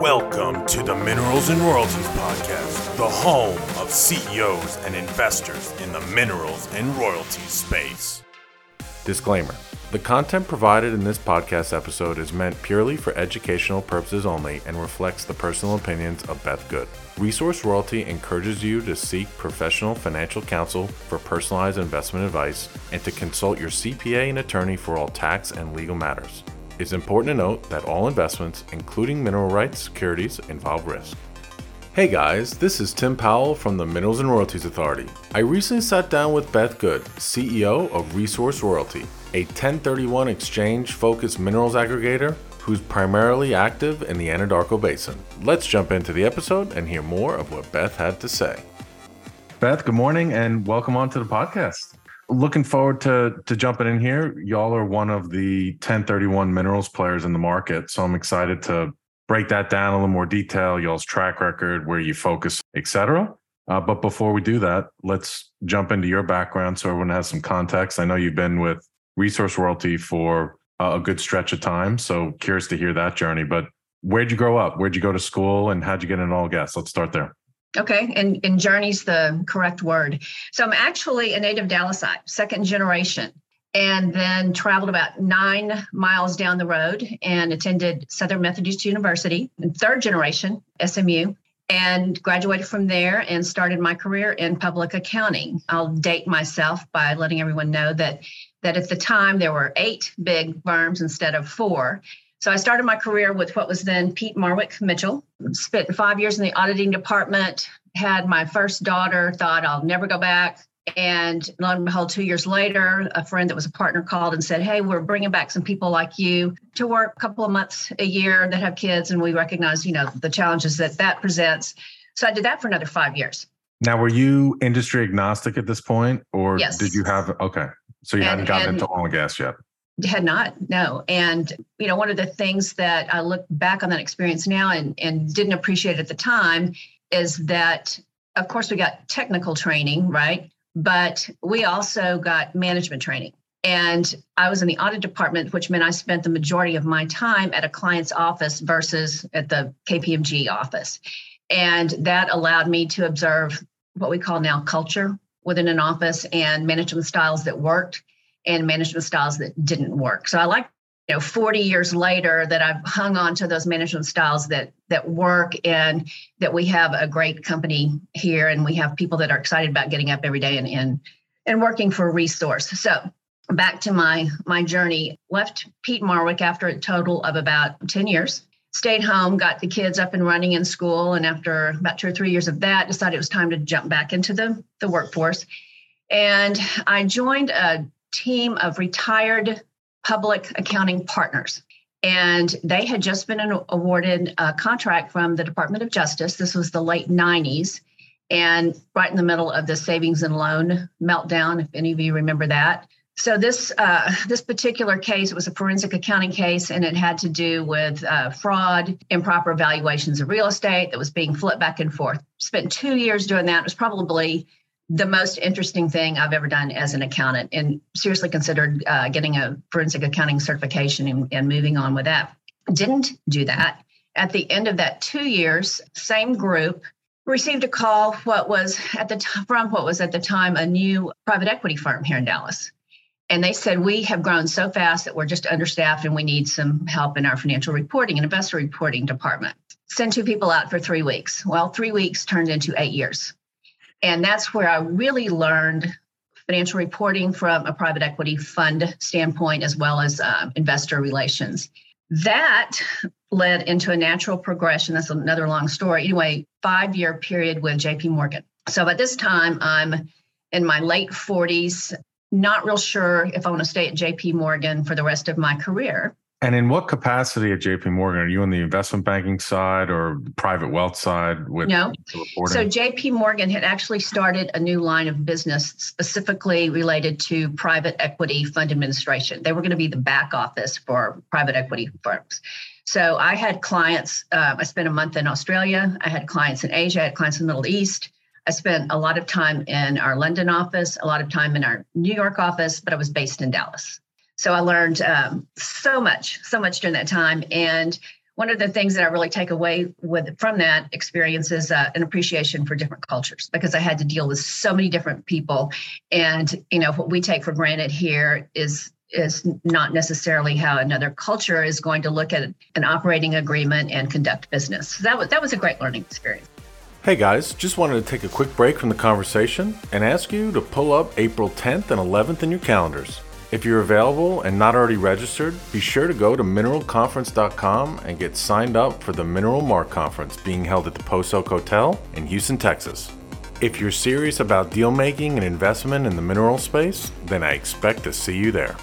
Welcome to the Minerals and Royalties Podcast, the home of CEOs and investors in the minerals and royalties space. Disclaimer The content provided in this podcast episode is meant purely for educational purposes only and reflects the personal opinions of Beth Good. Resource Royalty encourages you to seek professional financial counsel for personalized investment advice and to consult your CPA and attorney for all tax and legal matters. It's important to note that all investments, including mineral rights securities, involve risk. Hey guys, this is Tim Powell from the Minerals and Royalties Authority. I recently sat down with Beth Good, CEO of Resource Royalty, a 1031 exchange focused minerals aggregator who's primarily active in the Anadarko Basin. Let's jump into the episode and hear more of what Beth had to say. Beth, good morning and welcome on to the podcast looking forward to to jumping in here. Y'all are one of the 1031 minerals players in the market, so I'm excited to break that down a little more detail. Y'all's track record, where you focus, etc. Uh, but before we do that, let's jump into your background so everyone has some context. I know you've been with Resource Royalty for a good stretch of time, so curious to hear that journey. But where'd you grow up? Where'd you go to school, and how'd you get into all gas? Let's start there. Okay, and, and journey's the correct word. So I'm actually a native Dallasite, second generation, and then traveled about nine miles down the road and attended Southern Methodist University, third generation, SMU, and graduated from there and started my career in public accounting. I'll date myself by letting everyone know that that at the time there were eight big firms instead of four. So I started my career with what was then Peat Marwick Mitchell. Spent five years in the auditing department. Had my first daughter. Thought I'll never go back. And lo and behold, two years later, a friend that was a partner called and said, Hey, we're bringing back some people like you to work a couple of months a year that have kids. And we recognize, you know, the challenges that that presents. So I did that for another five years. Now, were you industry agnostic at this point, or yes. did you have, okay. So you and, hadn't gotten into oil and gas yet? had not no. And you know one of the things that i look back on that experience now and and didn't appreciate at the time is that of course we got technical training right? But we also got management training. And i was in the audit department which meant i spent the majority of my time at a client's office versus at the kpmg office. And that allowed me to observe what we call now culture within an office and management styles that worked and management styles that didn't work. So I like you know 40 years later that I've hung on to those management styles that that work and that we have a great company here and we have people that are excited about getting up every day and and, and working for a resource. So back to my my journey left Peat Marwick after a total of about 10 years stayed home got the kids up and running in school and after about two or three years of that decided it was time to jump back into the the workforce and i joined a team of retired public accounting partners. And they had just been awarded a contract from the Department of Justice. This was the late 90s and right in the middle of the savings and loan meltdown, if any of you remember that. So this uh, this particular case, was a forensic accounting case, and it had to do with uh, fraud, improper valuations of real estate that was being flipped back and forth. Spent two years doing that. It was probably the most interesting thing I've ever done as an accountant and seriously considered uh, getting a forensic accounting certification and, and moving on with that. Didn't do that. At the end of that two years, same group received a call what was at the time from what was at the time a new private equity firm here in Dallas. And they said, We have grown so fast that we're just understaffed and we need some help in our financial reporting and investor reporting department. Send two people out for three weeks. Well, three weeks turned into eight years. And that's where I really learned financial reporting from a private equity fund standpoint, as well as uh, investor relations. That led into a natural progression. That's another long story. Anyway, five year period with JP Morgan. So at this time, I'm in my late 40s, not real sure if I want to stay at JP Morgan for the rest of my career. And in what capacity at JP Morgan? Are you on the investment banking side or private wealth side with no. So JP Morgan had actually started a new line of business specifically related to private equity fund administration. They were going to be the back office for private equity firms. So I had clients, uh, I spent a month in Australia. I had clients in Asia, I had clients in the Middle East. I spent a lot of time in our London office, a lot of time in our New York office, but I was based in Dallas. So I learned um, so much, so much during that time. And one of the things that I really take away with from that experience is uh, an appreciation for different cultures because I had to deal with so many different people, and you know what we take for granted here is is not necessarily how another culture is going to look at an operating agreement and conduct business. So that was that was a great learning experience. Hey guys, just wanted to take a quick break from the conversation and ask you to pull up April 10th and 11th in your calendars. If you're available and not already registered, be sure to go to mineralconference.com and get signed up for the Mineral Mark Conference being held at the Post Oak Hotel in Houston, Texas. If you're serious about deal making and investment in the mineral space, then I expect to see you there.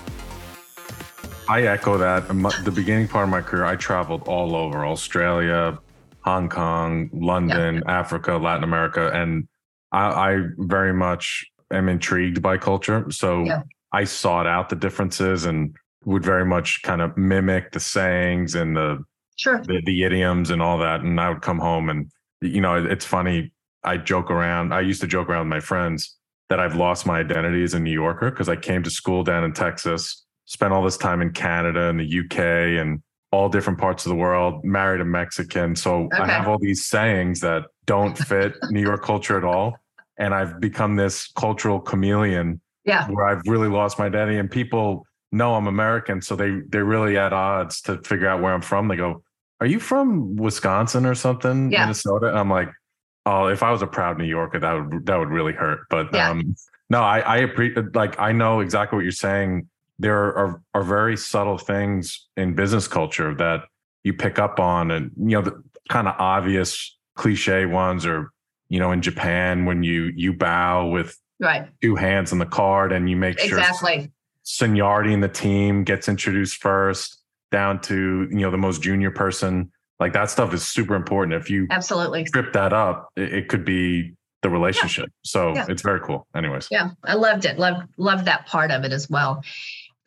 I echo that. The beginning part of my career, I traveled all over Australia, Hong Kong, London, yeah. Africa, Latin America, and I, I, very much am intrigued by culture. So yeah. I sought out the differences and would very much kind of mimic the sayings and the sure the, the idioms and all that. And I would come home and you know it's funny. I joke around. I used to joke around with my friends that I've lost my identity as a New Yorker because I came to school down in Texas, spent all this time in Canada and the UK and all different parts of the world, married a Mexican. So okay. I have all these sayings that don't fit New York culture at all. And I've become this cultural chameleon yeah. where I've really lost my identity and people know I'm American. So they they're really at odds to figure out where I'm from. They go, Are you from Wisconsin or something? Yeah. Minnesota? And I'm like, Oh, if I was a proud New Yorker, that would that would really hurt. But yeah. um no, I, I appreciate like I know exactly what you're saying. There are are very subtle things in business culture that you pick up on and you know the kind of obvious cliche ones or you know in Japan when you you bow with right. two hands on the card and you make sure exactly. seniority in the team gets introduced first down to you know the most junior person. Like that stuff is super important. If you absolutely. strip that up it, it could be the relationship. Yeah. so yeah. it's very cool. Anyways. Yeah i loved it. Loved loved that part of it as well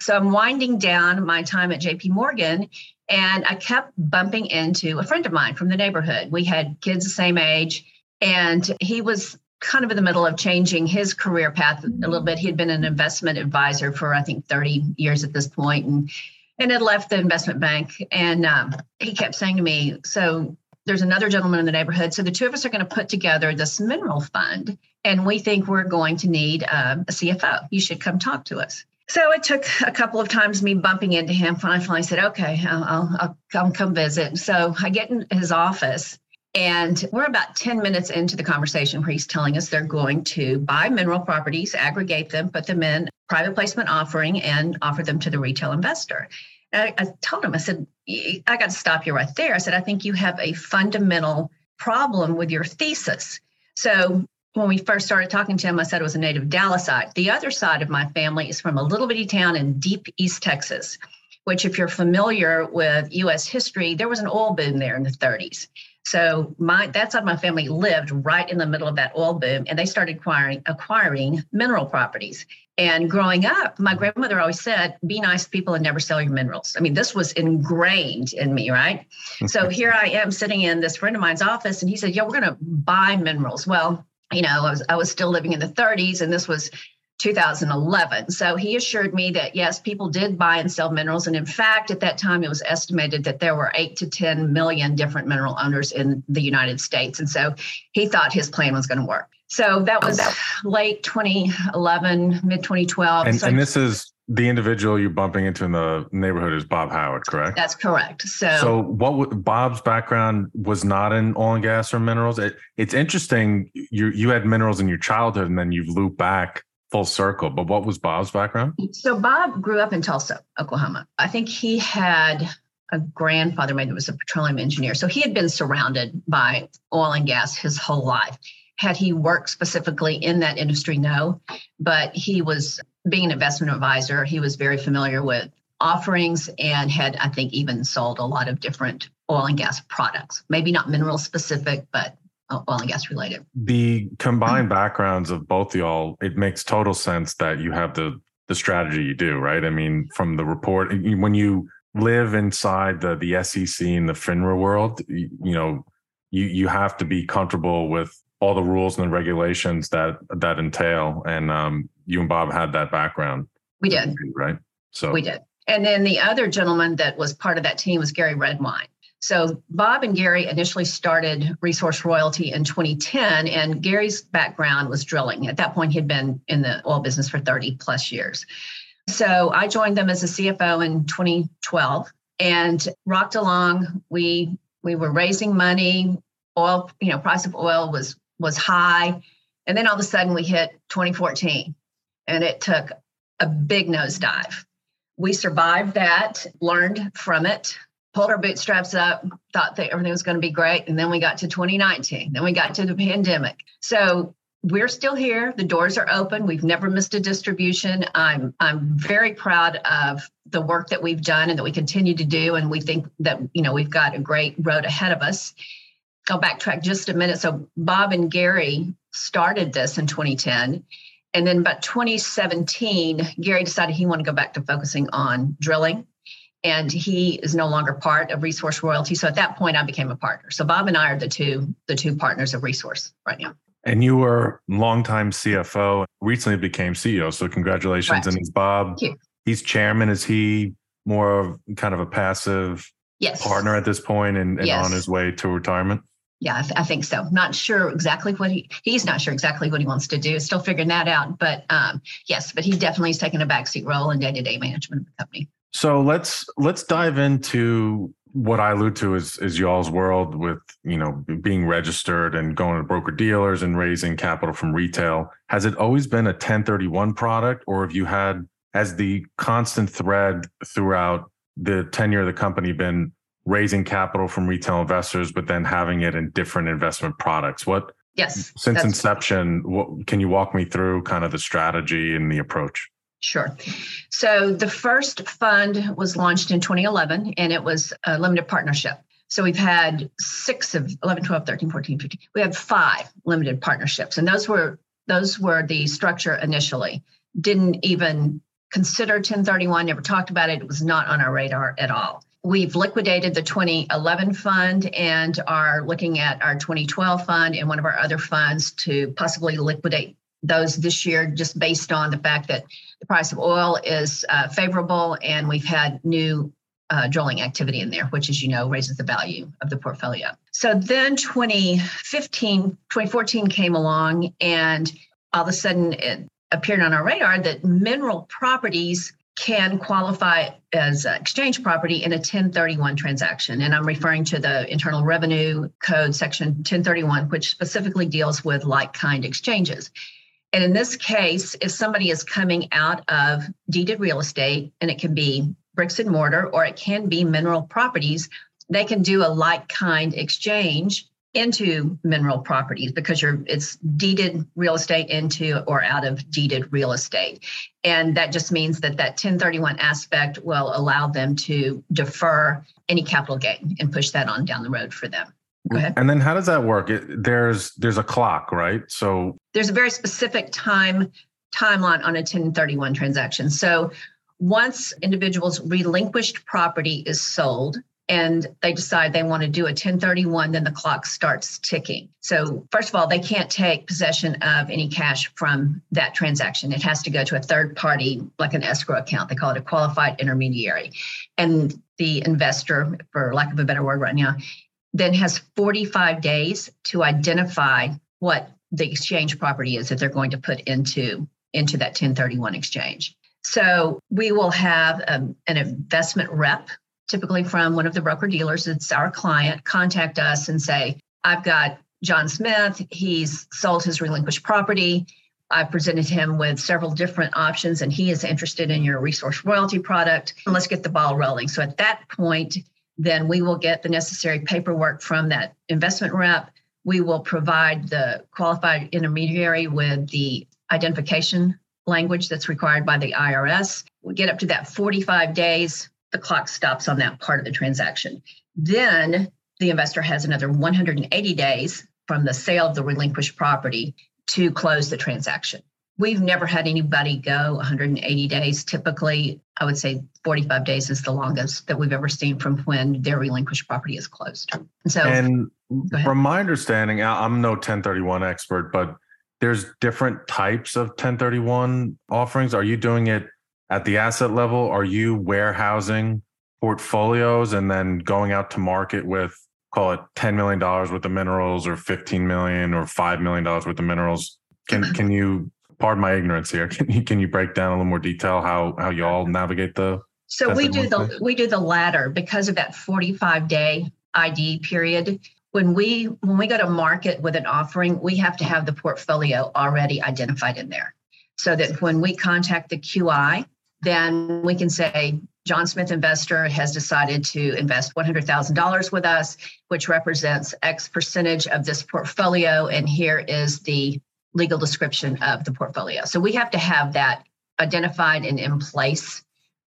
so i'm winding down my time at jp morgan and i kept bumping into a friend of mine from the neighborhood we had kids the same age and he was kind of in the middle of changing his career path a little bit. He had been an investment advisor for I think 30 years at this point, and and had left the investment bank. And um, he kept saying to me, "So there's another gentleman in the neighborhood. So the two of us are going to put together this mineral fund, and we think we're going to need uh, a CFO. You should come talk to us." So it took a couple of times me bumping into him. Finally, I said, "Okay, I'll, I'll, I'll come come visit." So I get in his office and we're about 10 minutes into the conversation where he's telling us they're going to buy mineral properties, aggregate them, put them in private placement offering, and offer them to the retail investor. I, I told him, I said, I got to stop you right there. I said, I think you have a fundamental problem with your thesis. So when we first started talking to him, I said it was a native Dallasite. The other side of my family is from a little bitty town in deep East Texas, which, if you're familiar with US history, there was an oil boom there in the 30s. So my that side of my family lived right in the middle of that oil boom, and they started acquiring acquiring mineral properties. And growing up, my grandmother always said, "Be nice to people and never sell your minerals." I mean, this was ingrained in me, right? so here I am sitting in this friend of mine's office, and he said, "Yeah, we're going to buy minerals." Well, you know, I was I was still living in the 30s, and this was 2011. So he assured me that yes, people did buy and sell minerals. And in fact, at that time, it was estimated that there were eight to 10 million different mineral owners in the United States. And so he thought his plan was going to work. So that was late 2011, mid 2012. And, so and this is the individual you're bumping into in the neighborhood is Bob Howard, correct? That's correct. So, so what Bob's background was not in oil and gas or minerals. It, it's interesting. You you had minerals in your childhood, and then you've looped back full circle. But what was Bob's background? So Bob grew up in Tulsa, Oklahoma. I think he had a grandfather maybe that was a petroleum engineer. So he had been surrounded by oil and gas his whole life. Had he worked specifically in that industry? No. But he was being an investment advisor, he was very familiar with offerings and had, I think, even sold a lot of different oil and gas products. Maybe not mineral specific, but oil and gas related. The combined backgrounds of both y'all, it makes total sense that you have the the strategy you do, right? I mean, from the report, when you live inside the the SEC and the FINRA world, you, you know, you you have to be comfortable with all the rules and the regulations that that entail. And um, you and Bob had that background. We did. Right. So we did. And then the other gentleman that was part of that team was Gary Redwine. So Bob and Gary initially started Resource Royalty in 2010, and Gary's background was drilling. At that point, he had been in the oil business for 30 plus years. So I joined them as a CFO in 2012 and rocked along. We we were raising money. Oil, you know, price of oil was was high, and then all of a sudden we hit 2014, and it took a big nosedive. We survived that, learned from it, pulled our bootstraps up, thought that everything was going to be great. And then we got to 2019. Then we got to the pandemic. So we're still here. The doors are open. We've never missed a distribution. I'm I'm very proud of the work that we've done and that we continue to do. And we think that you know we've got a great road ahead of us. I'll backtrack just a minute. So Bob and Gary started this in 2010. And then about 2017, Gary decided he wanted to go back to focusing on drilling. And he is no longer part of resource royalty. So at that point i became a partner. So bob and i are the two the two partners of resource right now. And you were longtime cfo recently became ceo so congratulations. Correct. and he's bob he's chairman. Is he more of kind of a passive yes. partner at this point and, and yes. on his way to retirement yeah I, th- I, think so. Not sure exactly what he he's not sure exactly what he wants to do. Still figuring that out but um, yes but he definitely is taking a backseat role in day-to-day management of the company. So let's let's dive into what I allude to is is y'all's world with you know being registered and going to broker dealers and raising capital from retail. Has it always been a 1031 product, or have you had as the constant thread throughout the tenure of the company been raising capital from retail investors, but then having it in different investment products? What yes since inception? What can you walk me through kind of the strategy and the approach? Sure. So the first fund was launched in 2011 and it was a limited partnership. So we've had six of 11, 12, 13, 14, 15. We had five limited partnerships and those were those were the structure initially. Didn't even consider 1031, never talked about it. It was not on our radar at all. We've liquidated the 2011 fund and are looking at our 2012 fund and one of our other funds to possibly liquidate those this year just based on the fact that the price of oil is uh, favorable and we've had new uh, drilling activity in there, which, as you know, raises the value of the portfolio. So then 2015, 2014 came along, and all of a sudden it appeared on our radar that mineral properties can qualify as exchange property in a 1031 transaction. And I'm referring to the Internal Revenue Code section 1031, which specifically deals with like kind exchanges. And in this case, if somebody is coming out of deeded real estate, and it can be bricks and mortar or it can be mineral properties, they can do a like kind exchange into mineral properties because you're it's deeded real estate into or out of deeded real estate and that just means that that 1031 aspect will allow them to defer any capital gain and push that on down the road for them Go ahead. And then how does that work? It, there's there's a clock, right? So there's a very specific time timeline on a 1031 transaction. So once individuals relinquished property is sold and they decide they want to do a 1031 then the clock starts ticking. So first of all they can't take possession of any cash from that transaction. It has to go to a third party like an escrow account. They call it a qualified intermediary. And the investor for lack of a better word right now then has 45 days to identify what the exchange property is that they're going to put into into that 1031 exchange. So we will have um, an investment rep, typically from one of the broker dealers. It's our client contact us and say, "I've got John Smith. He's sold his relinquished property. I've presented him with several different options, and he is interested in your resource royalty product. Let's get the ball rolling." So at that point, then we will get the necessary paperwork from that investment rep. We will provide the qualified intermediary with the identification language that's required by the IRS. We get up to that 45 days, the clock stops on that part of the transaction. Then the investor has another 180 days from the sale of the relinquished property to close the transaction. We've never had anybody go 180 days. Typically, I would say 45 days is the longest that we've ever seen from when their relinquished property is closed. So, and from my understanding, I'm no 1031 expert, but there's different types of 1031 offerings. Are you doing it at the asset level? Are you warehousing portfolios and then going out to market with call it $10 million worth of minerals or 15 million or $5 million worth of minerals? Can can you pardon my ignorance here? Can you can you break down a little more detail how how you all navigate the so we do the we do the latter because of that 45 day ID period. When we when we go to market with an offering, we have to have the portfolio already identified in there. So that when we contact the QI, then we can say John Smith Investor has decided to invest $100,000 with us, which represents X percentage of this portfolio. And here is the legal description of the portfolio. So we have to have that identified and in place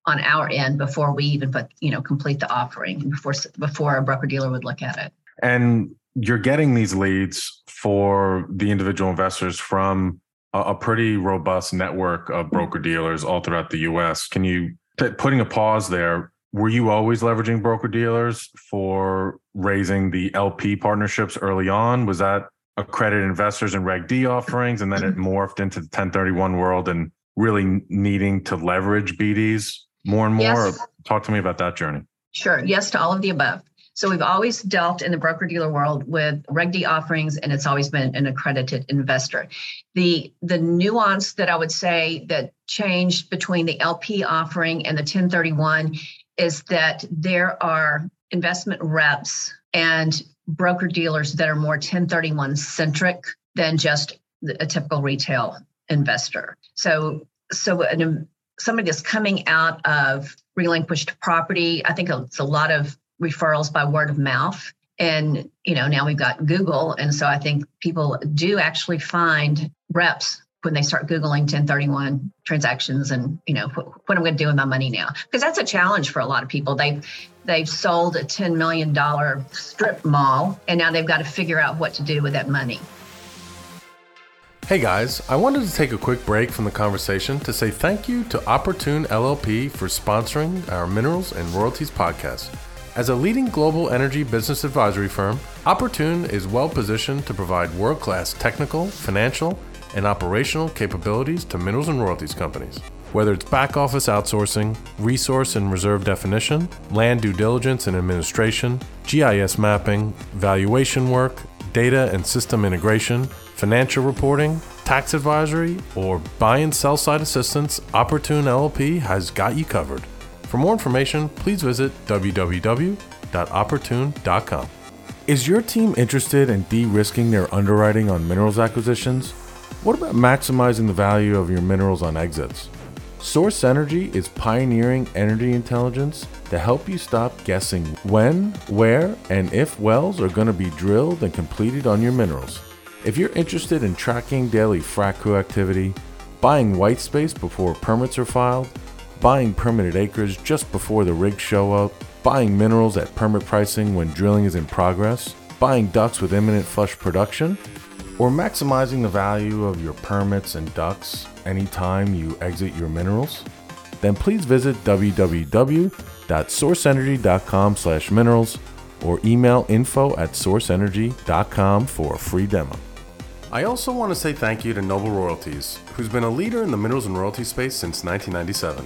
on our end before we even put you know complete the offering before before a broker dealer would look at it and you're getting these leads for the individual investors from a, a pretty robust network of broker dealers all throughout the us can you t- putting a pause there were you always leveraging broker dealers for raising the lp partnerships early on was that accredited investors and reg d offerings and then it morphed into the 1031 world and really needing to leverage bds more and more? Yes. Talk to me about that journey. Sure. Yes to all of the above. So we've always dealt in the broker dealer world with Reg D offerings, and it's always been an accredited investor. The the nuance that I would say that changed between the LP offering and the 1031 is that there are investment reps and broker dealers that are more 1031 centric than just a typical retail investor. So so an somebody that's coming out of relinquished property. I think it's a lot of referrals by word of mouth. And, you know, now we've got Google. And so I think people do actually find reps when they start Googling 1031 transactions and, you know, what, what I'm going to do with my money now. Because that's a challenge for a lot of people. They've, they've sold a $10 million strip mall and now they've got to figure out what to do with that money. Hey guys, I wanted to take a quick break from the conversation to say thank you to Opportune LLP for sponsoring our Minerals and Royalties podcast. As a leading global energy business advisory firm, Opportune is well positioned to provide world class technical, financial, and operational capabilities to minerals and royalties companies. Whether it's back office outsourcing, resource and reserve definition, land due diligence and administration, GIS mapping, valuation work, data and system integration, financial reporting, tax advisory, or buy and sell side assistance, Opportune LLP has got you covered. For more information, please visit www.opportune.com. Is your team interested in de risking their underwriting on minerals acquisitions? What about maximizing the value of your minerals on exits? SourcEnergy is pioneering energy intelligence to help you stop guessing when, where, and if wells are going to be drilled and completed on your minerals. If you're interested in tracking daily frac crew activity, buying white space before permits are filed, buying permitted acres just before the rigs show up, buying minerals at permit pricing when drilling is in progress, buying DUCs with imminent flush production, or maximizing the value of your permits and DUCs anytime you exit your minerals, then please visit www.sourcenergy.com/minerals or email info at sourcenergy.com for a free demo. I also want to say thank you to Noble Royalties, who's been a leader in the minerals and royalty space since 1997.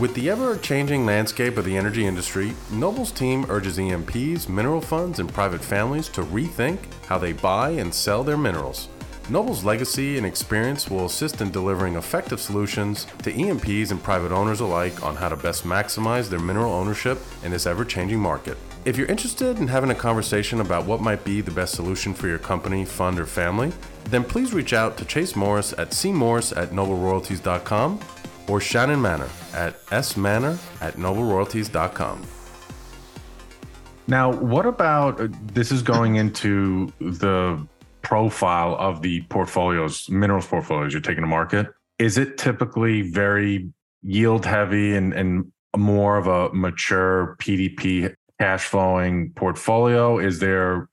With the ever changing landscape of the energy industry, Noble's team urges E&Ps, mineral funds, and private families to rethink how they buy and sell their minerals. Noble's legacy and experience will assist in delivering effective solutions to E&Ps and private owners alike on how to best maximize their mineral ownership in this ever changing market. If you're interested in having a conversation about what might be the best solution for your company, fund, or family, then please reach out to Chase Morris at cmorris at nobleroyalties.com or Shannon Manner at smanner at nobleroyalties.com. Now, what about uh, this is going into the profile of the portfolios, minerals portfolios you're taking to market? Is it typically very yield heavy and, and more of a mature PDP cash flowing portfolio? Is there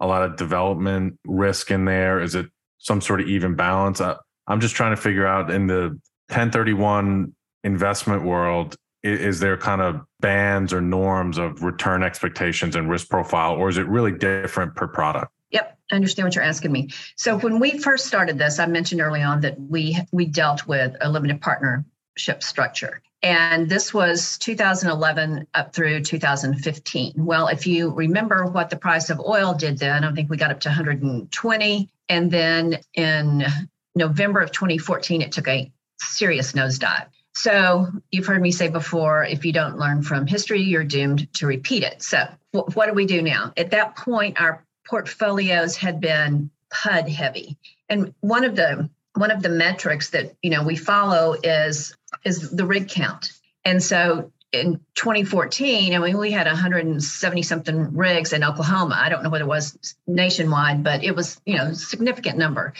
a lot of development risk in there? Is it some sort of even balance? I, I'm just trying to figure out in the 1031 investment world, is there kind of bands or norms of return expectations and risk profile, or is it really different per product? Yep, I understand what you're asking me. So when we first started this, I mentioned early on that we we dealt with a limited partnership structure. And this was 2011 up through 2015. Well, if you remember what the price of oil did then, I think we got up to 120. And then in November of 2014, it took a serious nosedive. So you've heard me say before if you don't learn from history, you're doomed to repeat it. So what do we do now? At that point, our portfolios had been PUD heavy. And one of the one of the metrics that you know we follow is is the rig count. And so in 2014, I mean, we had 170 something rigs in Oklahoma. I don't know what it was nationwide, but it was, you know, significant number.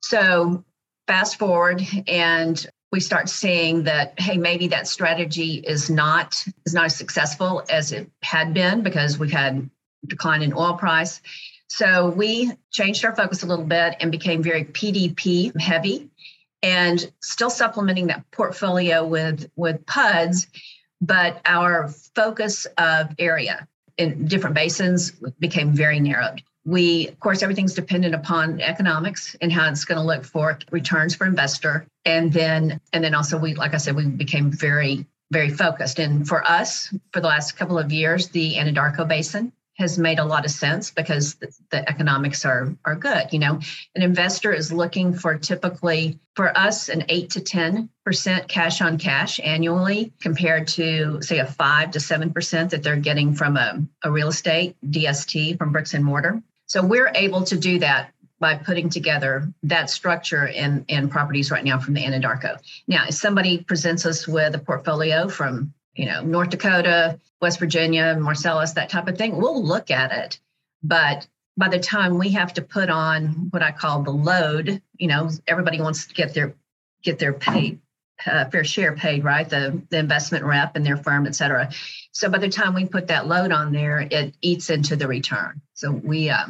So fast forward and we start seeing that hey maybe that strategy is not is not as successful as it had been because we've had decline in oil price. So we changed our focus a little bit and became very pdp heavy and still supplementing that portfolio with with puds but our focus of area in different basins became very narrowed we of course everything's dependent upon economics and how it's going to look for returns for investor. And then and then also we like i said we became very very focused. And for us for the last couple of years the anadarko basin has made a lot of sense because the, the, economics are are good you know? An investor is looking for typically for us an 8 to 10 percent cash on cash annually compared to say a 5 to 7 percent that they're getting from a, a real estate dst from bricks and mortar so we're able to do that by putting together that structure in, in properties right now from the Anadarko. Now, if somebody presents us with a portfolio from, you know, North Dakota, West Virginia, Marcellus, that type of thing, we'll look at it. But by the time we have to put on what I call the load, you know, everybody wants to get their get their paid uh, fair share paid, right? The the investment rep and their firm, et cetera. So by the time we put that load on there, it eats into the return. So we uh,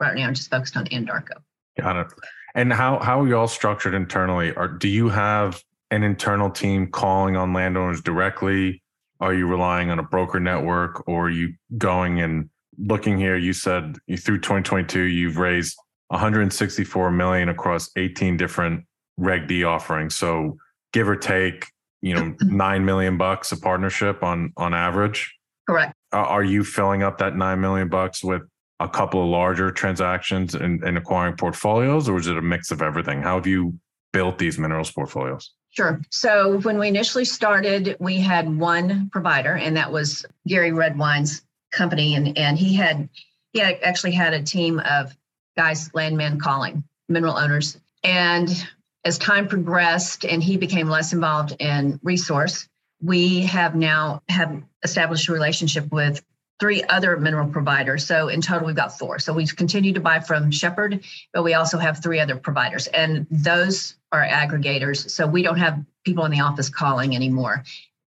right now just focused on Anadarko. Got it. And how how are you all structured internally? Or do you have an internal team calling on landowners directly? Are you relying on a broker network, or are you going and looking here? You said you, through 2022 you've raised 164 million across 18 different Reg D offerings. So give or take, you know, nine million bucks a partnership on on average. Correct. Are you filling up that nine million bucks with a couple of larger transactions and, acquiring portfolios, or is it a mix of everything? How have you built these minerals portfolios? Sure. So when we initially started, we had one provider, and that was Gary Redwine's company, and and he had he had actually had a team of guys, landmen calling mineral owners, and as time progressed and he became less involved in resource, we have now have established a relationship with three other mineral providers. So in total, we've got four. So we've continued to buy from Shepherd, but we also have three other providers, and those are aggregators. So we don't have people in the office calling anymore.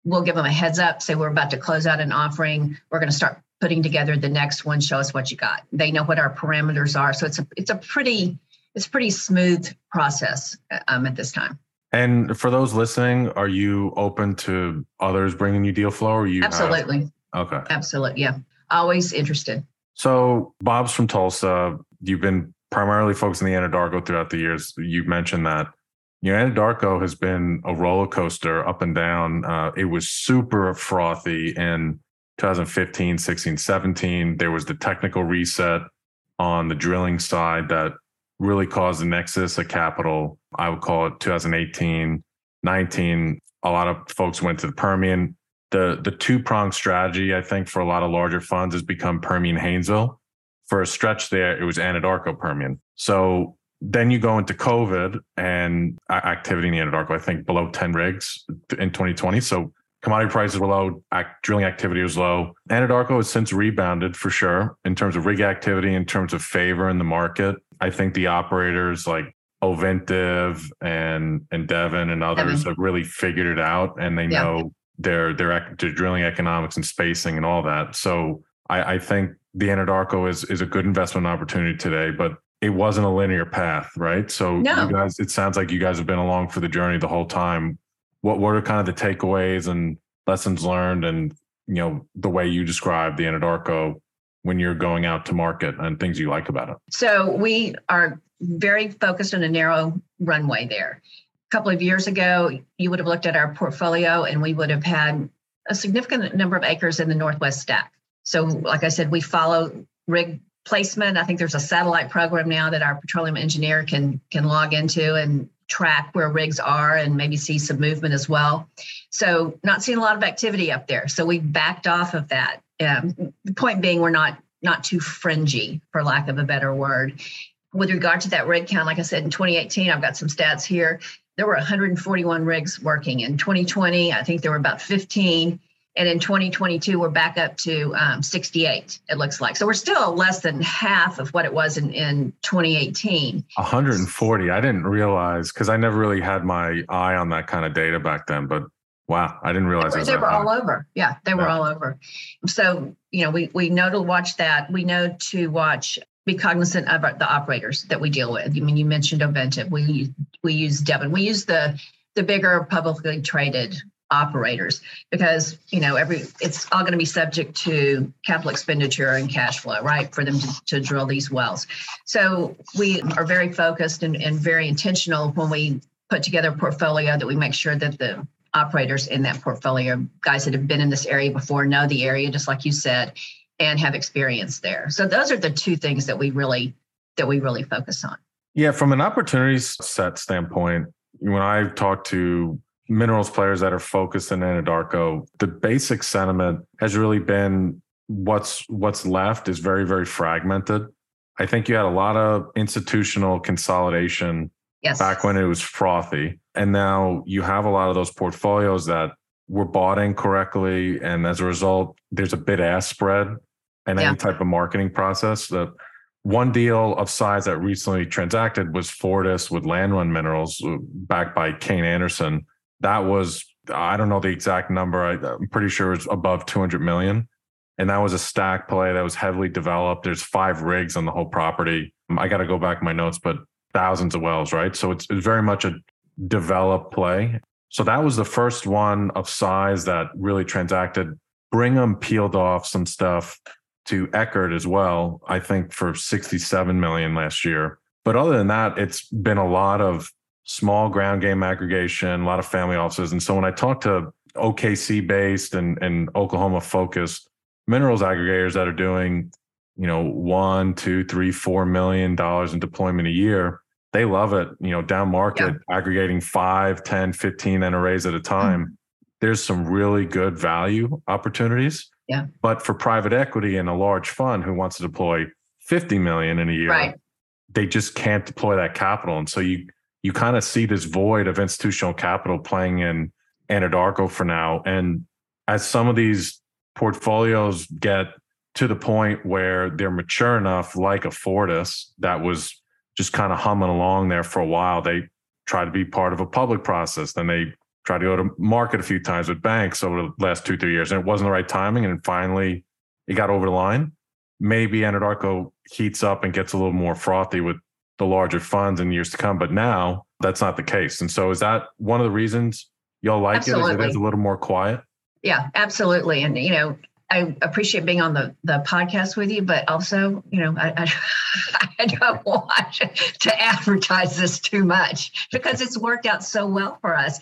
We'll give them a heads up, say we're about to close out an offering. We're going to start putting together the next one. Show us what you got. They know what our parameters are. So it's a it's a pretty it's a pretty smooth process um, at this time. And for those listening, are you open to others bringing you deal flow? Or you absolutely. Have- Okay. Absolutely. Yeah. Always interested. So Bob's from Tulsa. You've been primarily focused on the Anadarko throughout the years. You mentioned that. You know, Anadarko has been a roller coaster up and down. Uh, it was super frothy in 2015, 16, 17. There was the technical reset on the drilling side that really caused the nexus of capital. I would call it 2018, 19. A lot of folks went to the Permian the the two pronged strategy, I think, for a lot of larger funds has become Permian Haynesville. For a stretch there, it was Anadarko Permian. So then you go into COVID and activity in the Anadarko, I think below 10 rigs in 2020. So commodity prices were low, drilling activity was low. Anadarko has since rebounded for sure in terms of rig activity, in terms of favor in the market. I think the operators like Ovintiv and and Devon and others Devon. have really figured it out and they yeah. know their their, their drilling economics and spacing and all that. So I, I think the Anadarko is is a good investment opportunity today, but it wasn't a linear path, right? So no. you guys, it sounds like you guys have been along for the journey the whole time. What what are kind of the takeaways and lessons learned and you know the way you describe the Anadarko when you're going out to market and things you like about it? So we are very focused on a narrow runway there. Couple of years ago, you would have looked at our portfolio and we would have had a significant number of acres in the Northwest stack. So, like I said, we follow rig placement. I think there's a satellite program now that our petroleum engineer can can log into and track where rigs are and maybe see some movement as well. So, not seeing a lot of activity up there. So we backed off of that. Um, the point being, we're not not too fringy, for lack of a better word. With regard to that rig count, like I said, in 2018, I've got some stats here. There were 141 rigs working. In 2020, I think there were about 15 and in 2022, we're back up to um, 68, it looks like. So we're still less than half of what it was in, in 2018. 140. I didn't realize because I never really had my eye on that kind of data back then. But wow, I didn't realize they were, they were all over. Yeah, they were yeah. all over. So, you know, we, we know to watch that. We know to watch be cognizant of the operators that we deal with. I mean, you mentioned Ovintiv. We we use Devon. We use the the bigger publicly traded operators because you know every it's all going to be subject to capital expenditure and cash flow right for them to, to drill these wells so we are very focused and, and very intentional when we put together a portfolio that we make sure that the operators in that portfolio guys that have been in this area before know the area just like you said and have experience there so those are the two things that we really that we really focus on yeah from an opportunity set standpoint when i talk to minerals players that are focused in Anadarko, the basic sentiment has really been what's what's left is very very fragmented. I think you had a lot of institutional consolidation yes. back when it was frothy, and now you have a lot of those portfolios that were bought in correctly, and as a result, there's a bid ask spread and yeah. any type of marketing process. The one deal of size that recently transacted was Fortis with Landrun Minerals, uh, backed by Kayne Anderson that was I don't know the exact number. I, am pretty sure it's above 200 million. And that was a stack play that was heavily developed. There's five rigs on the whole property. I got to go back my notes, but thousands of wells, right? So it's, it's very much a developed play. So that was the first one of size that really transacted. Brigham peeled off some stuff to Eckerd as well, I think for 67 million last year. But other than that, it's been a lot of small ground game aggregation, a lot of family offices. And so when I talk to OKC based and, and Oklahoma focused minerals aggregators that are doing, you know, one, two, three, four million dollars in deployment a year, they love it. You know, down market, yeah. aggregating five, 10, 15 NRAs at a time. Mm-hmm. There's some really good value opportunities. Yeah. But for private equity and a large fund who wants to deploy 50 million in a year, right. they just can't deploy that capital. And so you you kind of see this void of institutional capital playing in Anadarko for now. And as some of these portfolios get to the point where they're mature enough, like a Fortis that was just kind of humming along there for a while, they try to be part of a public process. Then they try to go to market a few times with banks over the last two, three years. And it wasn't the right timing. And finally it got over the line. Maybe Anadarko heats up and gets a little more frothy with the larger funds in years to come. But now that's not the case. And so is that one of the reasons y'all like absolutely. it? Is it is a little more quiet? Yeah, absolutely. And you know, I appreciate being on the the podcast with you, but also, you know, I, I, I don't want to advertise this too much because it's worked out so well for us.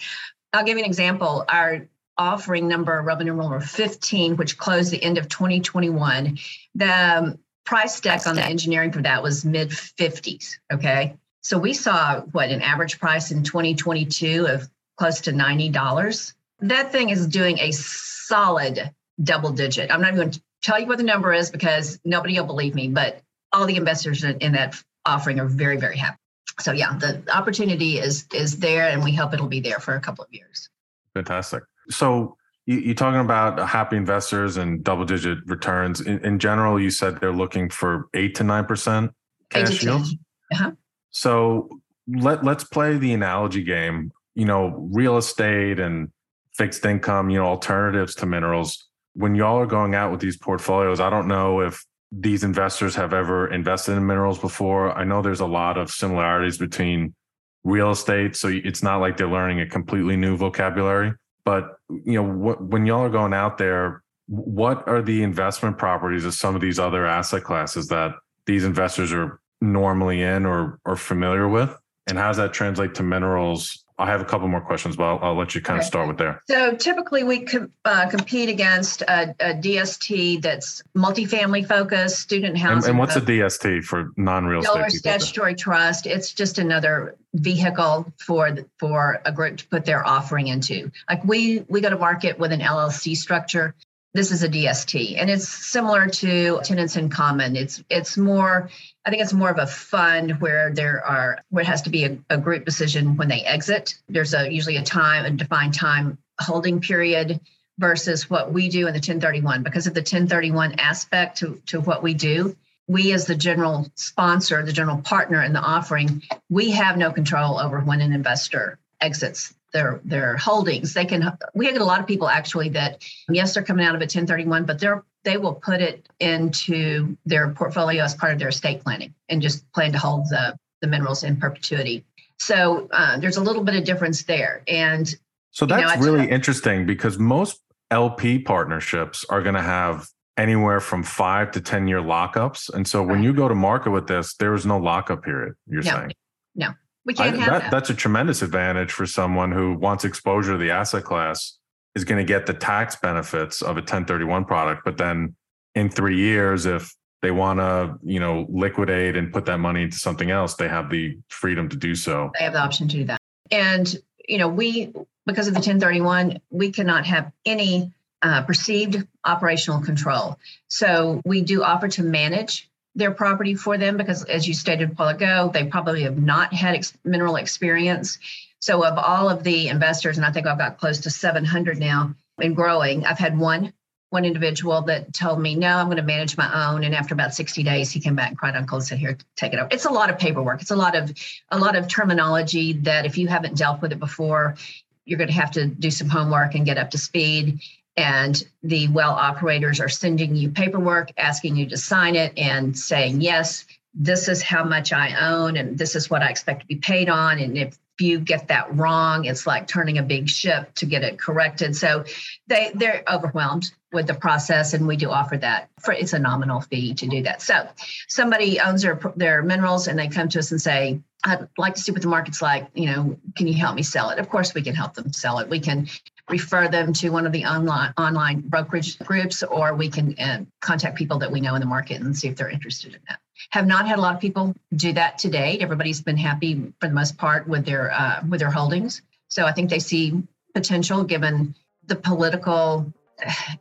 I'll give you an example. Our offering number, revenue number 15, which closed the end of 2021, the um, price deck on the engineering for that was mid 50s. Okay. So we saw what an average price in 2022 of close to $90. That thing is doing a solid double digit. I'm not even going to tell you what the number is because nobody will believe me, but all the investors in that offering are very, very happy. So yeah, the opportunity is is there and we hope it'll be there for a couple of years. Fantastic. So you, are talking about happy investors and double digit returns. In, in, general, you said they're looking for eight to nine percent cash yield. Uh-huh. So let let's play the analogy game. You know, real estate and fixed income. You know, alternatives to minerals. When y'all are going out with these portfolios, I don't know if these investors have ever invested in minerals before. I know there's a lot of similarities between real estate, so it's not like they're learning a completely new vocabulary but you know, when y'all are going out there, what are the investment properties of some of these other asset classes that these investors are normally in or are familiar with? And how does that translate to minerals I have a couple more questions, but I'll, I'll let you kind okay. of start with there. So typically we com- uh, compete against a, a, DST that's multifamily focused, student housing. And, and what's a DST for non-real Delaware estate? Statutory Trust. It's just another vehicle for for a group to put their offering into. Like we we go to market with an LLC structure this is a DST and it's similar to tenants in common. It's it's more I think it's more of a fund where there are where it has to be a, a group decision when they exit. There's a usually a time a defined time holding period versus what we do in the 1031 because of the 1031 aspect to, to what we do we as the general sponsor the general partner in the offering we have no control over when an investor exits their their holdings. They can we get a lot of people actually that yes they're coming out of a 1031 but they're they will put it into their portfolio as part of their estate planning and just plan to hold the the minerals in perpetuity. So uh, there's a little bit of difference there. And so that's you know, really interesting because most lp partnerships are going to have anywhere from five to ten year lockups. And so right. when you go to market with this there is no lockup period you're no, saying? No we can't I, have that, that. That's a tremendous advantage for someone who wants exposure to the asset class is going to get the tax benefits of a 1031 product, but then in three years, if they want to, you know, liquidate and put that money into something else, they have the freedom to do so. They have the option to do that. And, you know, we, because of the 1031, we cannot have any uh, perceived operational control. So we do offer to manage their property for them because, as you stated a while ago, they probably have not had ex- mineral experience. So, of all of the investors, and I think I've got close to 700 now and growing, I've had one one individual that told me, "No, I'm going to manage my own." And after about 60 days, he came back and cried uncle and said, "Here, take it over." It's a lot of paperwork. It's a lot of a lot of terminology that if you haven't dealt with it before, you're going to have to do some homework and get up to speed and the well operators are sending you paperwork asking you to sign it and saying yes this is how much i own and this is what i expect to be paid on and if you get that wrong it's like turning a big ship to get it corrected so they they're overwhelmed with the process and we do offer that for it's a nominal fee to do that so somebody owns their their minerals and they come to us and say I'd like to see what the market's like. You know, can you help me sell it? Of course, we can help them sell it. We can refer them to one of the online online brokerage groups, or we can uh, contact people that we know in the market and see if they're interested in that. Have not had a lot of people do that to date. Everybody's been happy for the most part with their uh, with their holdings. So I think they see potential given the political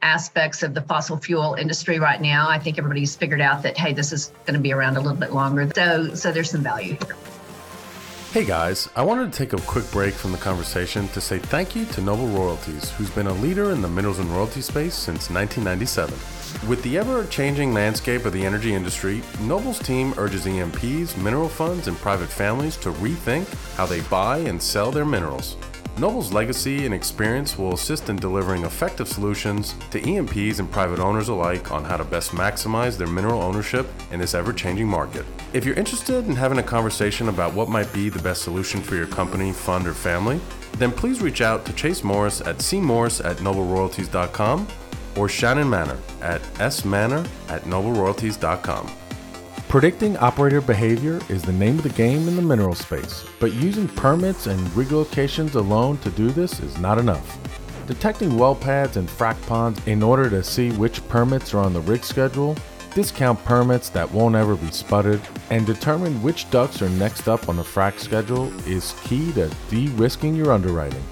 aspects of the fossil fuel industry right now. I think everybody's figured out that hey, this is going to be around a little bit longer. So so there's some value here. Hey guys, I wanted to take a quick break from the conversation to say thank you to Noble Royalties, who's been a leader in the minerals and royalty space since 1997. With the ever changing landscape of the energy industry, Noble's team urges E&Ps, mineral funds, and private families to rethink how they buy and sell their minerals. Noble's legacy and experience will assist in delivering effective solutions to E&Ps and private owners alike on how to best maximize their mineral ownership in this ever changing market. If you're interested in having a conversation about what might be the best solution for your company, fund, or family, then please reach out to Chase Morris at cmorris at nobleroyalties.com or Shannon Manner at smanner at nobleroyalties.com. Predicting operator behavior is the name of the game in the mineral space, but using permits and rig locations alone to do this is not enough. Detecting well pads and frac ponds in order to see which permits are on the rig schedule, discount permits that won't ever be spudded, and determine which DUCs are next up on the frac schedule is key to de-risking your underwriting.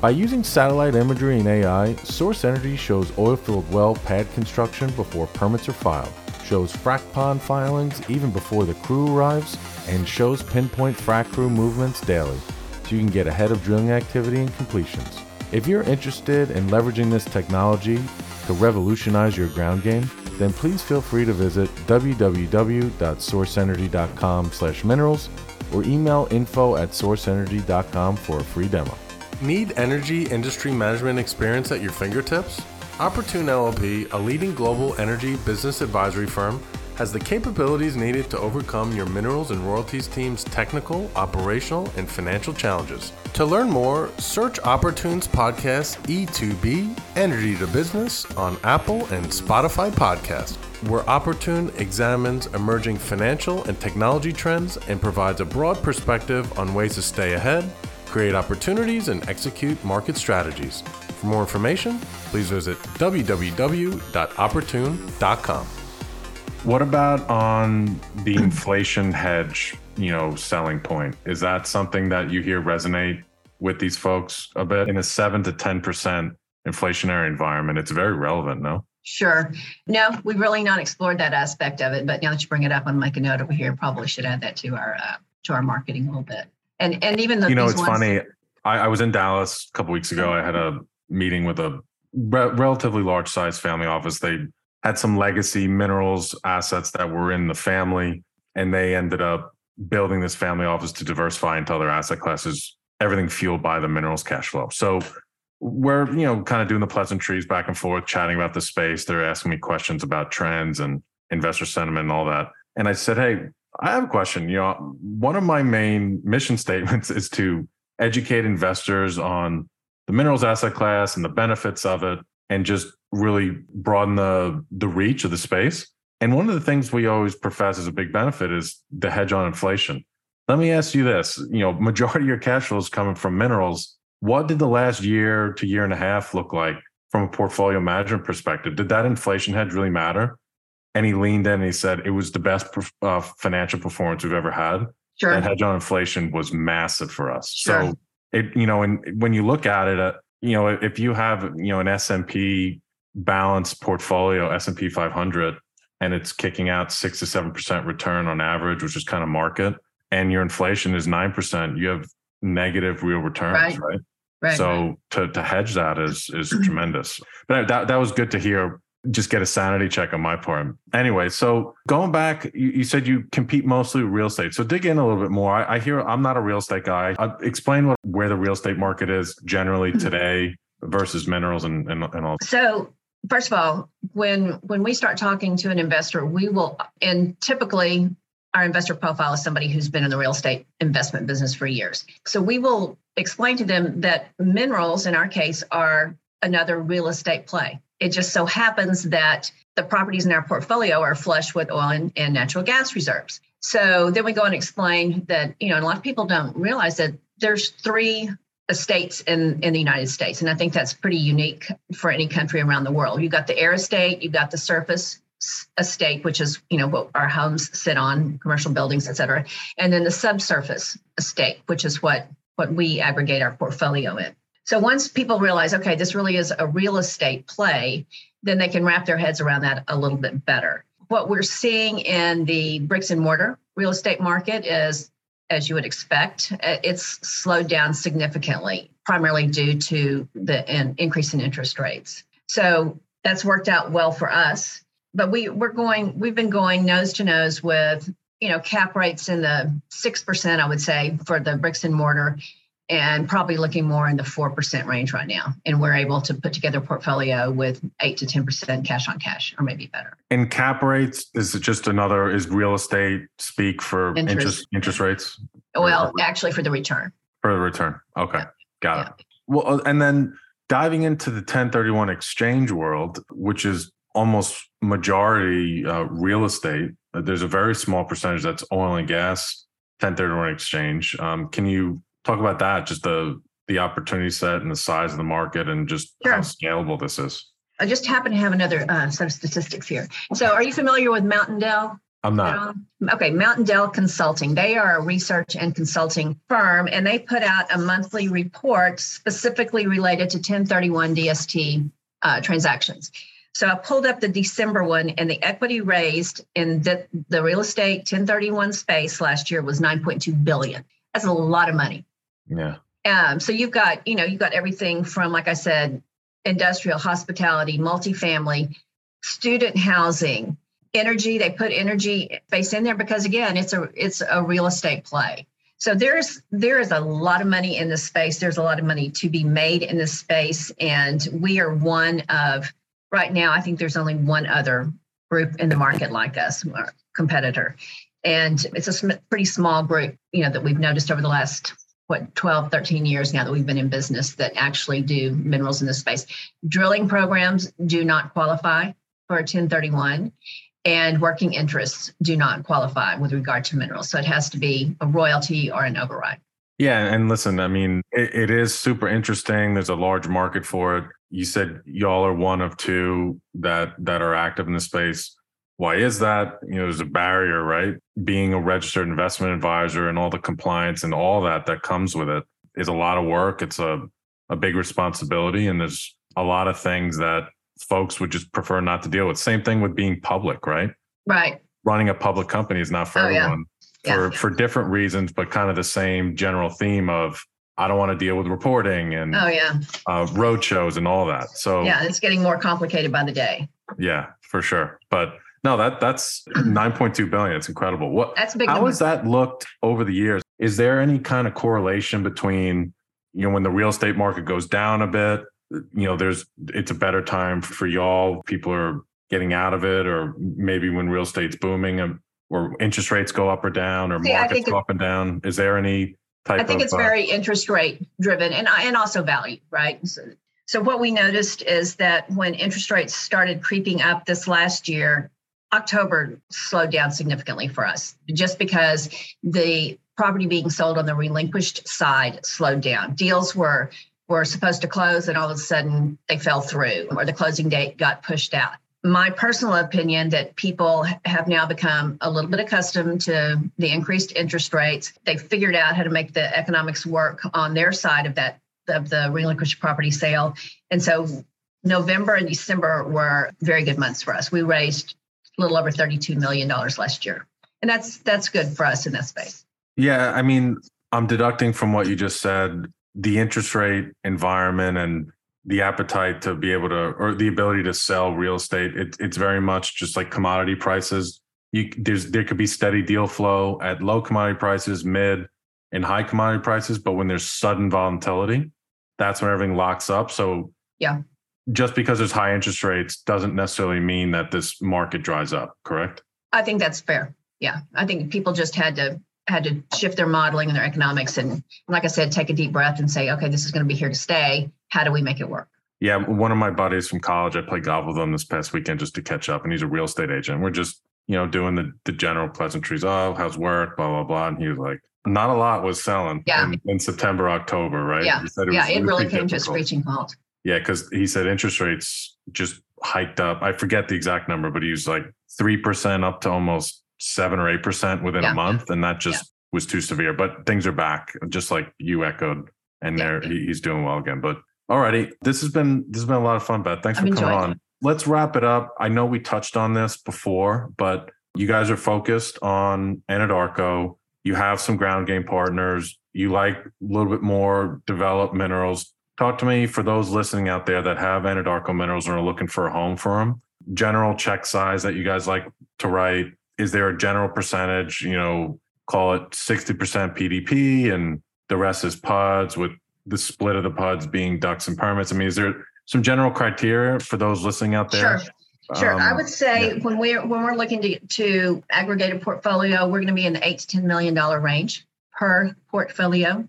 By using satellite imagery and AI, SourcEnergy shows oil-filled well pad construction before permits are filed shows frac pond filings even before the crew arrives, and shows pinpoint frac crew movements daily, so you can get ahead of drilling activity and completions. If you're interested in leveraging this technology to revolutionize your ground game, then please feel free to visit www.sourcenergy.com/minerals or email info at sourcenergy.com for a free demo. Need energy industry management experience at your fingertips? Opportune LLP, a leading global energy business advisory firm, has the capabilities needed to overcome your minerals and royalties team's technical, operational, and financial challenges. To learn more, search Opportune's podcast E2B Energy to Business on Apple and Spotify podcast, where Opportune examines emerging financial and technology trends and provides a broad perspective on ways to stay ahead, create opportunities, and execute market strategies. For more information, please visit www.opportune.com. What about on the inflation hedge, you know, selling point? Is that something that you hear resonate with these folks a bit in a 7 to 10% inflationary environment? It's very relevant, no? Sure. No, we've really not explored that aspect of it, but now that you bring it up, I'm make a note over here. Probably should add that to our uh, to our marketing a little bit. And and even though you know, it's ones- funny. I, I was in Dallas a couple weeks ago. I had a meeting with a re- relatively large size family office. They had some legacy minerals assets that were in the family, and they ended up building this family office to diversify into other asset classes, everything fueled by the minerals cash flow. So we're, you know, kind of doing the pleasantries back and forth, chatting about the space. They're asking me questions about trends and investor sentiment and all that. And I said, Hey, I have a question. You know, one of my main mission statements is to educate investors on the minerals asset class and the benefits of it and just really broaden the the reach of the space. And one of the things we always profess as a big benefit is the hedge on inflation. Let me ask you this, you know, majority of your cash flow is coming from minerals. What did the last year to year and a half look like from a portfolio management perspective? Did that inflation hedge really matter? And he leaned in and he said it was the best uh, financial performance we've ever had. Sure. That hedge on inflation was massive for us. Sure. So it, you know, and when you look at it, uh, you know, if you have, you know, an S&P balanced portfolio, S&P 500, and it's kicking out six to 7% return on average, which is kind of market, and your inflation is 9%, you have negative real returns, right? right? Right, so right. to to hedge that is is tremendous. But that that was good to hear. Just get a sanity check on my part. Anyway, so going back, you, you said you compete mostly with real estate. So dig in a little bit more. I, I hear I'm not a real estate guy. Uh, explain what where the real estate market is generally today versus minerals and, and, and all. So first of all, when when we start talking to an investor, we will and typically our investor profile is somebody who's been in the real estate investment business for years. So we will explain to them that minerals in our case are another real estate play. It just so happens that the properties in our portfolio are flush with oil and, and natural gas reserves. So then we go and explain that, you know, a lot of people don't realize that there's three estates in, in the United States. And I think that's pretty unique for any country around the world. You've got the air estate, you've got the surface estate, which is, you know, what our homes sit on, commercial buildings, et cetera. And then the subsurface estate, which is what, what we aggregate our portfolio in. So once people realize, okay, this really is a real estate play, then they can wrap their heads around that a little bit better. What we're seeing in the bricks and mortar real estate market is as you would expect. Uh, it's slowed down significantly, primarily due to the in, increase in interest rates. So that's worked out well for us. But we we're going we've been going nose to nose with you know cap rates in the six percent I would say for the bricks and mortar and probably looking more in the 4% range right now. And we're able to put together a portfolio with 8 to 10% cash on cash or maybe better. And cap rates is it just another is real estate speak for interest interest, interest rates? Well, or, actually for the return. For the return. Okay. Yeah. Got yeah. it. Well, uh, and then diving into the 1031 exchange world, which is almost majority uh, real estate, uh, there's a very small percentage that's oil and gas 1031 exchange. Um, can you talk about that, just the the opportunity set and the size of the market and just sure. how scalable this is. I just happen to have another uh, set of statistics here. So, are you familiar with Mountain Dell? I'm not. Okay, Mountain Dell Consulting. They are a research and consulting firm, and they put out a monthly report specifically related to 1031 DST uh, transactions. So I pulled up the December one, and the equity raised in the, the real estate 1031 space last year was 9.2 billion. That's a lot of money. Yeah. Um, so you've got, you know, you've got everything from, like I said, industrial, hospitality, multifamily, student housing, energy. They put energy space in there because again, it's a it's a real estate play. So there's there is a lot of money in this space. There's a lot of money to be made in this space, and we are one of right now. I think there's only one other group in the market like us, our competitor. And it's a sm- pretty small group, you know, that we've noticed over the last what 12 13 years now that we've been in business that actually do minerals in this space. Drilling programs do not qualify for 1031 and working interests do not qualify with regard to minerals. So it has to be a royalty or an override. Yeah and listen i mean it, it is super interesting. There's a large market for it. You said y'all are one of two that that are active in the space why is that? You know there's a barrier right? Being a registered investment advisor and all the compliance and all that that comes with it is a lot of work. It's a, a big responsibility and there's a lot of things that folks would just prefer not to deal with. Same thing with being public right? Right. Running a public company is not for Oh, everyone Yeah. for for different reasons but kind of the same general theme of i don't want to deal with reporting and oh yeah. uh, road shows and all that. So yeah it's getting more complicated by the day. Yeah for sure. But no that that's 9.2 billion it's incredible what that's big how number. has that looked over the years? Is there any kind of correlation between, you know, when the real estate market goes down a bit, you know, there's it's a better time for y'all. People are getting out of it, or maybe when real estate's booming, um, or interest rates go up or down, or See, markets go up and down. Is there any type I think of? it's uh, very interest rate driven and and also value, right? So, so what we noticed is that when interest rates started creeping up this last year, October slowed down significantly for us just because the property being sold on the relinquished side slowed down. Deals were were supposed to close and all of a sudden they fell through or the closing date got pushed out. My personal opinion that people have now become a little bit accustomed to the increased interest rates. They figured out how to make the economics work on their side of that of the relinquished property sale. And so November and December were very good months for us. We raised a little over $32 million last year. And that's that's good for us in that space. Yeah, I mean, I'm deducting from what you just said the interest rate environment and the appetite to be able to or the ability to sell real estate. It, it's very much just like commodity prices. You there's there could be steady deal flow at low commodity prices, mid and high commodity prices, but when there's sudden volatility, that's when everything locks up. So Yeah. Just because there's high interest rates doesn't necessarily mean that this market dries up, correct? I think that's fair. Yeah. I think people just had to had to shift their modeling and their economics and like I said, take a deep breath and say, okay, this is going to be here to stay. How do we make it work? Yeah, one of my buddies from college, I played golf with him this past weekend just to catch up, and he's a real estate agent. We're just, you know, doing the the general pleasantries. Oh, how's work? Blah blah blah. And he was like, not a lot was selling Yeah. in, in September, October, right? Yeah. He said yeah, was it really came to a difficult. screeching halt. Yeah, because he said interest rates just hiked up. I forget the exact number, but he was like three percent up to almost seven or eight percent within Yeah. a month, and that just was too severe. But things are back, just like you echoed, and Yeah. there he's doing well again. But alrighty, this has been this has been a lot of fun, Beth. Thanks I've for coming on. it. Let's wrap it up. I know we touched on this before, but you guys are focused on Anadarko. You have some ground game partners. You like a little bit more developed minerals. Talk to me for those listening out there that have Anadarko minerals and are looking for a home for them. General check size that you guys like to write. Is there a general percentage, you know, call it 60% PDP and the rest is PUDs with the split of the PUDs being DUCs and permits? I mean, is there some general criteria for those listening out there? Sure. Sure. I Um, would say when we're when we're looking to to aggregate a portfolio, we're going to be in the eight to ten million dollar range per portfolio,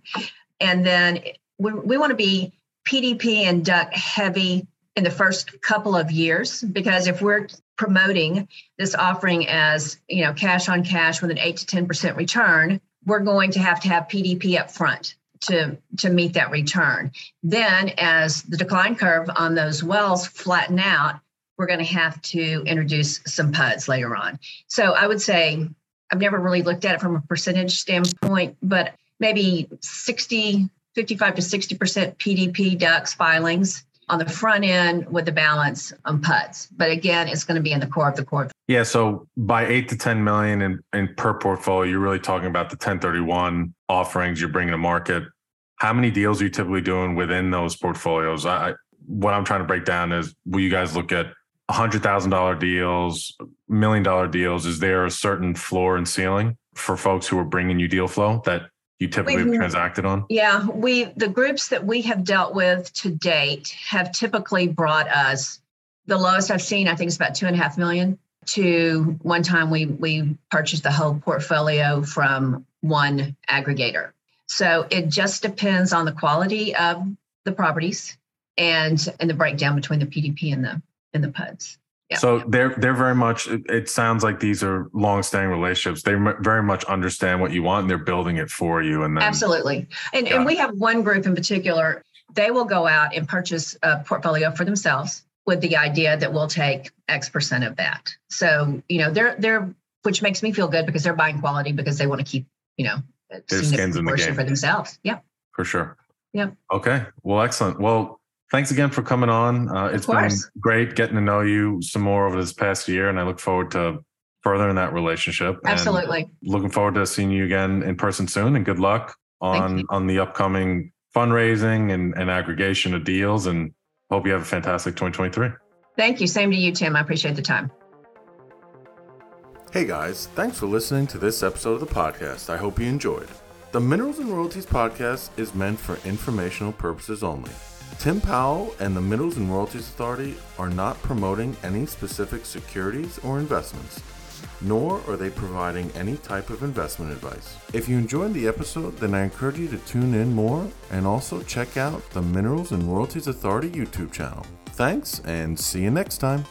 and then we we want to be PDP and DUC heavy in the first couple of years because if we're promoting this offering as you know cash on cash with an eight to ten percent return, we're going to have to have PDP up front to to meet that return. Then as the decline curve on those wells flatten out we're going to have to introduce some PUDs later on. So I would say I've never really looked at it from a percentage standpoint, but maybe 60, 55 to 60% PDP DUCs filings on the front end with the balance on PUDs. But again, it's going to be in the core of the core. Yeah. So by eight to 10 million in, in per portfolio, you're really talking about the 1031 offerings you're bringing to market. How many deals are you typically doing within those portfolios? I- what I'm trying to break down is will you guys look at $100,000 deals, million dollar deals? Is there a certain floor and ceiling for folks who are bringing you deal flow that you typically have We've- transacted on? Yeah, we the groups that we have dealt with to date have typically brought us the lowest I've seen. I think is about two and a half million to one time we we purchased the whole portfolio from one aggregator. So it just depends on the quality of the properties and and the breakdown between the PDP and the and the PUDs. Yeah. So they're they're very much. It sounds like these are long-standing relationships. They very much understand what you want, and they're building it for you. And then, absolutely, and and we have one group in particular. They will go out and purchase a portfolio for themselves with the idea that we'll take X percent of that. So you know they're they're which makes me feel good because they're buying quality because they want to keep you know their skins in the game for themselves. Yeah, for sure. Yeah. Okay. Well, excellent. Well, thanks again for coming on. Uh, it's been great getting to know you some more over this past year, and I look forward to furthering that relationship. Absolutely. looking forward to seeing you again in person soon, and good luck on on the upcoming fundraising and, and aggregation of deals. And hope you have a fantastic 2023. Thank you. Same to you, Tim. I appreciate the time. Hey guys, thanks for listening to this episode of the podcast. I hope you enjoyed. The Minerals and Royalties podcast is meant for informational purposes only. Tim Powell and the Minerals and Royalties Authority are not promoting any specific securities or investments, nor are they providing any type of investment advice. If you enjoyed the episode, then I encourage you to tune in more and also check out the Minerals and Royalties Authority YouTube channel. Thanks and see you next time.